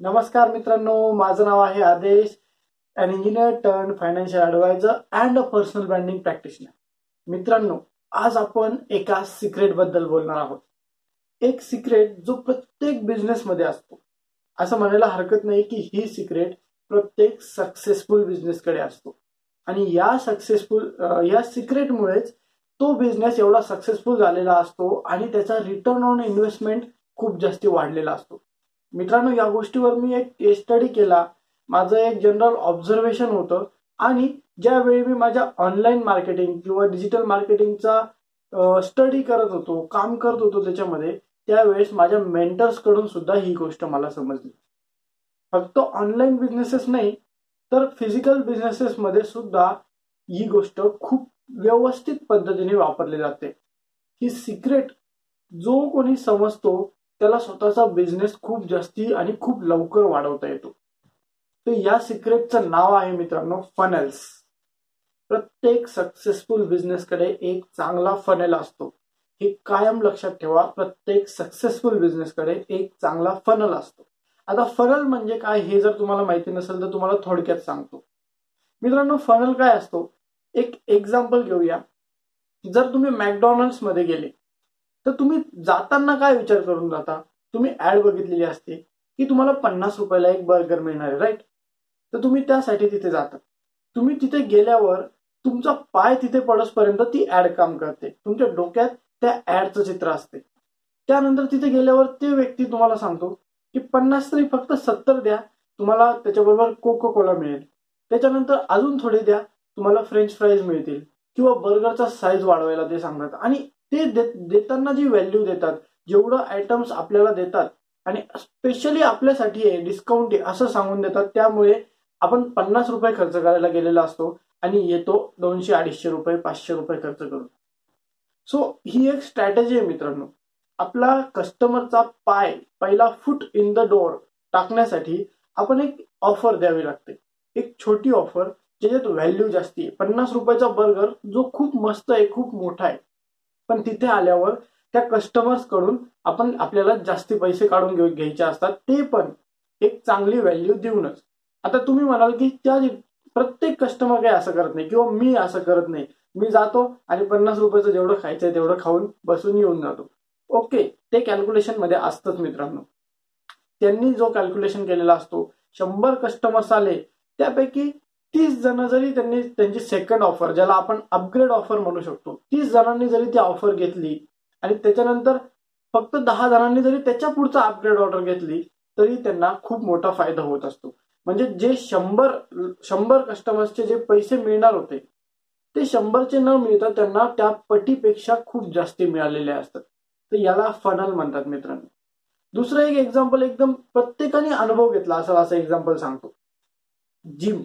नमस्कार मित्रांनो माझं नाव आहे Aadesh and engineer turn financial advisor and a personal branding practitioner मित्रांनो आज आपण एका सिक्रेटबद्दल बोलणार आहोत. एक सिक्रेट जो प्रत्येक बिझनेसमध्ये असतो. असं म्हणायला हरकत नाही की ही सिक्रेट प्रत्येक सक्सेसफुल बिझनेसकडे असतो. आणि या सक्सेसफुल या सिक्रेटमुळेच तो बिझनेस एवढा सक्सेसफुल झालेला असतो आणि त्याचा रिटर्न ऑन इन्व्हेस्टमेंट खूप जास्त वाढलेला असतो. मित्रांनो या गोष्टीवर मी एक केस स्टडी केला. माझं एक जनरल ऑब्झर्वेशन होतं. आणि ज्यावेळी मी माझ्या ऑनलाईन मार्केटिंग किंवा डिजिटल मार्केटिंगचा स्टडी करत होतो काम करत होतो त्याच्यामध्ये त्यावेळेस माझ्या मेंटर्सकडून सुद्धा ही गोष्ट मला समजली. फक्त ऑनलाईन बिझनेसेस नाही तर फिजिकल बिझनेसेसमध्ये सुद्धा ही गोष्ट खूप व्यवस्थित पद्धतीने वापरली जाते. ही सिक्रेट जो कोणी समजतो त्याला स्वतःचा बिझनेस खूप जास्ती आणि खूप लवकर वाढवता येतो. तर या सिक्रेटचं नाव आहे मित्रांनो फनेल्स प्रत्येक सक्सेसफुल बिझनेसकडे एक चांगला फनेल असतो. हे कायम लक्षात ठेवा प्रत्येक सक्सेसफुल बिझनेसकडे एक चांगला फनल असतो. आता फनल म्हणजे काय हे जर तुम्हाला माहिती नसेल तर तुम्हाला थोडक्यात सांगतो. मित्रांनो फनल काय असतो? एक एक्झाम्पल घेऊया. जर तुम्ही मॅकडॉनल्ड्समध्ये गेले तर तुम्ही जाताना काय विचार करून जाता तुम्ही ऍड बघितलेली असते की तुम्हाला पन्नास रुपयाला एक बर्गर मिळणार आहे राईट तर तुम्ही त्यासाठी तिथे जाता. तुम्ही तिथे गेल्यावर तुमचा पाय तिथे पडसपर्यंत ती ऍड काम करते. तुमच्या डोक्यात त्या ऍडचं चित्र असते. त्यानंतर तिथे गेल्यावर ते व्यक्ती तुम्हाला सांगतो की पन्नास तरी फक्त सत्तर द्या तुम्हाला त्याच्याबरोबर कोको कोला मिळेल. त्याच्यानंतर अजून थोडे द्या तुम्हाला फ्रेंच फ्राईज मिळतील. किंवा बर्गरचा साईज वाढवायला ते सांगतात. आणि ते देताना जी व्हॅल्यू देतात जेवढं आयटम्स आपल्याला देतात आणि स्पेशली आपल्यासाठी आहे डिस्काउंट आहे असं सांगून देतात त्यामुळे आपण पन्नास रुपये खर्च करायला गेलेला असतो आणि येतो दोनशे अडीचशे रुपये पाचशे रुपये खर्च करून. सो ही एक स्ट्रॅटेजी आहे मित्रांनो. आपला कस्टमरचा पाय पहिला फुट इन द डोअर टाकण्यासाठी आपण एक ऑफर द्यावी लागते. एक छोटी ऑफर ज्याच्यात व्हॅल्यू जास्ती आहे. पन्नास रुपयाचा बर्गर जो खूप मस्त आहे खूप मोठा आहे. पण तिथे आल्यावर त्या कस्टमर्सकडून आपण आपल्याला जास्ती पैसे काढून घेऊ घ्यायचे असतात. ते पण एक चांगली व्हॅल्यू देऊनच. आता तुम्ही म्हणाल की त्या प्रत्येक कस्टमर काही असं करत नाही किंवा मी असं करत नाही. मी जातो आणि पन्नास रुपयाचं जेवढं खायचंय तेवढं खाऊन बसून येऊन जातो. ओके ते कॅल्क्युलेशनमध्ये असतंच मित्रांनो. त्यांनी जो कॅल्क्युलेशन केलेला असतो शंभर कस्टमर्स आले त्यापैकी तीस जण जरी त्यांनी त्यांची सेकंड ऑफर ज्याला आपण अपग्रेड ऑफर म्हणू शकतो तीस जणांनी जरी ती ऑफर घेतली आणि त्याच्यानंतर फक्त दहा जणांनी जरी त्याच्या पुढचा अपग्रेड ऑर्डर घेतली तरी त्यांना खूप मोठा फायदा होत असतो. म्हणजे जे शंभर शंभर कस्टमर्सचे जे पैसे मिळणार होते ते शंभरचे न मिळता त्यांना त्या पटीपेक्षा खूप जास्त मिळालेले असतात. तर याला फनल म्हणतात मित्रांनो. दुसरं एक एक्झाम्पल एकदम प्रत्येकाने अनुभव घेतला असं असं एक्झाम्पल सांगतो. जिम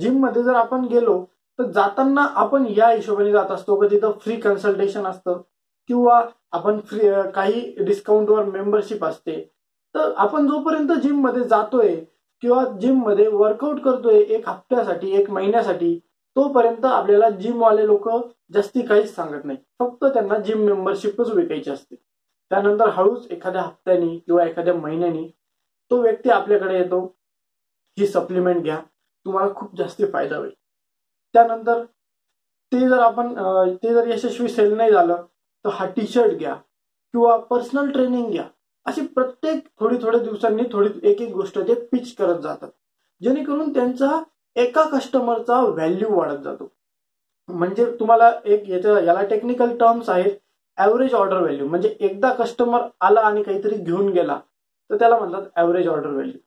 जिममध्ये जर आपण गेलो तर जाताना आपण या हिशोबाने जात असतो. का तिथं फ्री कन्सल्टेशन असतं. किंवा आपण फ्री काही डिस्काउंटवर मेंबरशिप असते. तर आपण जोपर्यंत जिममध्ये जातोय किंवा जिममध्ये वर्कआउट करतोय एक हप्त्यासाठी एक महिन्यासाठी तोपर्यंत आपल्याला जिमवाले लोक जास्ती काहीच सांगत नाही. फक्त त्यांना जिम मेंबरशिपच विकायची असते. त्यानंतर हळूच एखाद्या हप्त्यानी किंवा एखाद्या महिन्यानी तो व्यक्ती आपल्याकडे येतो. ही सप्लिमेंट घ्या. तुम्हाला खूप जास्त फायदा होईल. त्यानंतर ते जर आपण ते जर यशस्वी सेल नाही झालं तर हा टी शर्ट घ्या किंवा पर्सनल ट्रेनिंग घ्या. अशी प्रत्येक थोडी थोड्या दिवसांनी थोडी एक एक गोष्ट ते पिच करत जातात. जेणेकरून त्यांचा एका कस्टमरचा व्हॅल्यू वाढत जातो. म्हणजे तुम्हाला एक याच्या याला टेक्निकल टर्म्स आहेत ॲव्हरेज ऑर्डर व्हॅल्यू म्हणजे एकदा कस्टमर आला आणि काहीतरी घेऊन गेला तर त्याला म्हणतात ॲव्हरेज ऑर्डर व्हॅल्यू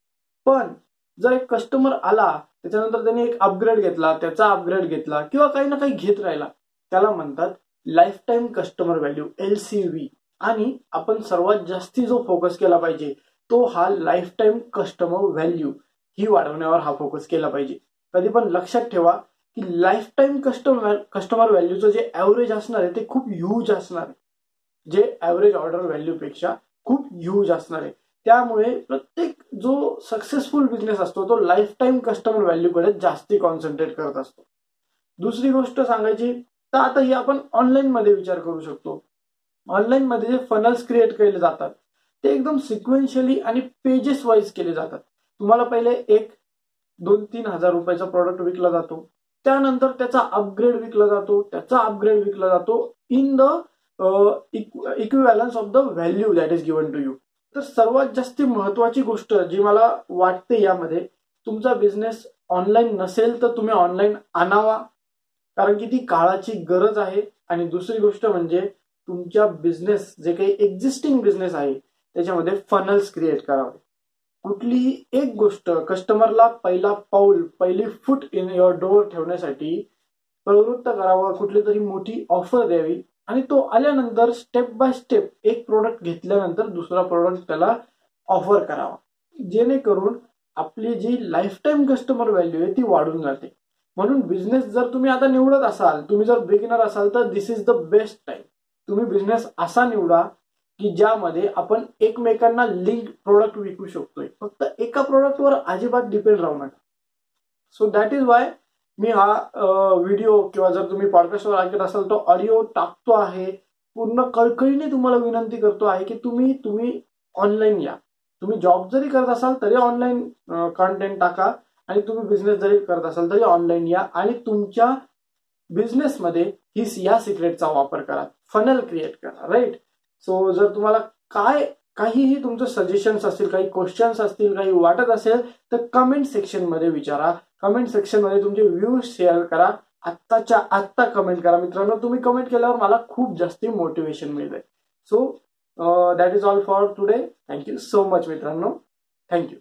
पण जर एक कस्टमर आला त्याच्यानंतर त्यांनी एक अपग्रेड घेतला त्याचा अपग्रेड घेतला किंवा काही ना काही घेत राहिला त्याला म्हणतात life time customer value L C V आणि आपण सर्वात जास्ती जो फोकस केला पाहिजे तो हा लाईफ टाईम कस्टमर व्हॅल्यू ही वाढवण्यावर हा फोकस केला पाहिजे. कधी पण लक्षात ठेवा की लाईफ टाईम कस्टमर कस्टमर व्हॅल्यूचं जे ॲव्हरेज असणार आहे ते खूप ह्यूज असणार आहे. जे ॲव्हरेज ऑर्डर व्हॅल्यू पेक्षा खूप ह्यूज असणार आहे. त्यामुळे प्रत्येक जो सक्सेसफुल बिझनेस असतो तो लाईफ टाईम कस्टमर व्हॅल्यूकडे जास्ती कॉन्सन्ट्रेट करत असतो. दुसरी गोष्ट सांगायची तर आता ही आपण ऑनलाईनमध्ये विचार करू शकतो. ऑनलाईनमध्ये जे फनल्स क्रिएट केले जातात ते एकदम सिक्वेन्शियली आणि पेजेस वाईज केले जातात. तुम्हाला पहिले एक दोन तीन हजार रुपयाचा प्रॉडक्ट विकला जातो. त्यानंतर त्याचा अपग्रेड विकला जातो. त्याचा अपग्रेड विकला जातो in the equivalence of the value that is given to you तर सर्वात जास्त महत्वाची गोष्ट जी मला वाटते यामध्ये तुमचा बिझनेस ऑनलाईन नसेल तर तुम्ही ऑनलाईन आणावा. कारण की ती काळाची गरज आहे. आणि दुसरी गोष्ट म्हणजे तुमच्या बिझनेस जे काही एक्झिस्टिंग बिझनेस आहे त्याच्यामध्ये फनल्स क्रिएट करावे. कुठलीही एक गोष्ट कस्टमरला पहिला पाऊल पहिली फूट इन युअर डोअर ठेवण्यासाठी प्रवृत्त करावं. कुठली तरी मोठी ऑफर द्यावी. आणि तो आल्यानंतर स्टेप बाय स्टेप एक प्रोडक्ट घेतल्यानंतर दुसरा प्रोडक्ट त्याला ऑफर करावा. जेणेकरून आपली जी लाईफटाईम कस्टमर व्हॅल्यू आहे ती वाढून जाते. म्हणून बिझनेस जर तुम्ही आता निवडत असाल तुम्ही जर बिगिनर असाल तर this is the best time तुम्ही बिझनेस असा निवडा की ज्यामध्ये आपण एकमेकांना लिंक प्रोडक्ट विकू शकतोय. फक्त एका प्रोडक्टवर अजिबात डिपेंड राहू नका. सो दॅट इज वाय मी हा व्हिडिओ किंवा जर तुम्ही पॉडकास्टवर ऐकत असाल तो ऑडिओ टाकतो आहे. पूर्ण कळकळीने तुम्हाला विनंती करतो आहे की तुम्ही तुम्ही ऑनलाईन या. तुम्ही जॉब जरी करत असाल तरी ऑनलाईन कॉन्टेंट टाका. आणि तुम्ही बिझनेस जरी करत असाल तरी ऑनलाईन या. आणि तुमच्या बिझनेसमध्ये ही या सिक्रेटचा वापर करा. फनल क्रिएट करा राईट सो जर तुम्हाला काय काहीही तुमचं सजेशन्स असतील काही क्वेश्चन्स असतील काही वाटत असेल तर कमेंट सेक्शनमध्ये विचारा. कमेंट सेक्शनमध्ये तुमचे व्ह्यूज शेअर करा. आत्ताच्या आत्ता कमेंट करा. मित्रांनो तुम्ही कमेंट केल्यावर मला खूप जास्ती मोटिवेशन मिळते so that is all for today thank you so much मित्रांनो. Thank you